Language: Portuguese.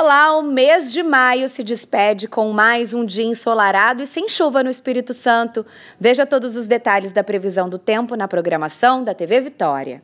Olá, o mês de maio se despede com mais um dia ensolarado e sem chuva no Espírito Santo. Veja todos os detalhes da previsão do tempo na programação da TV Vitória.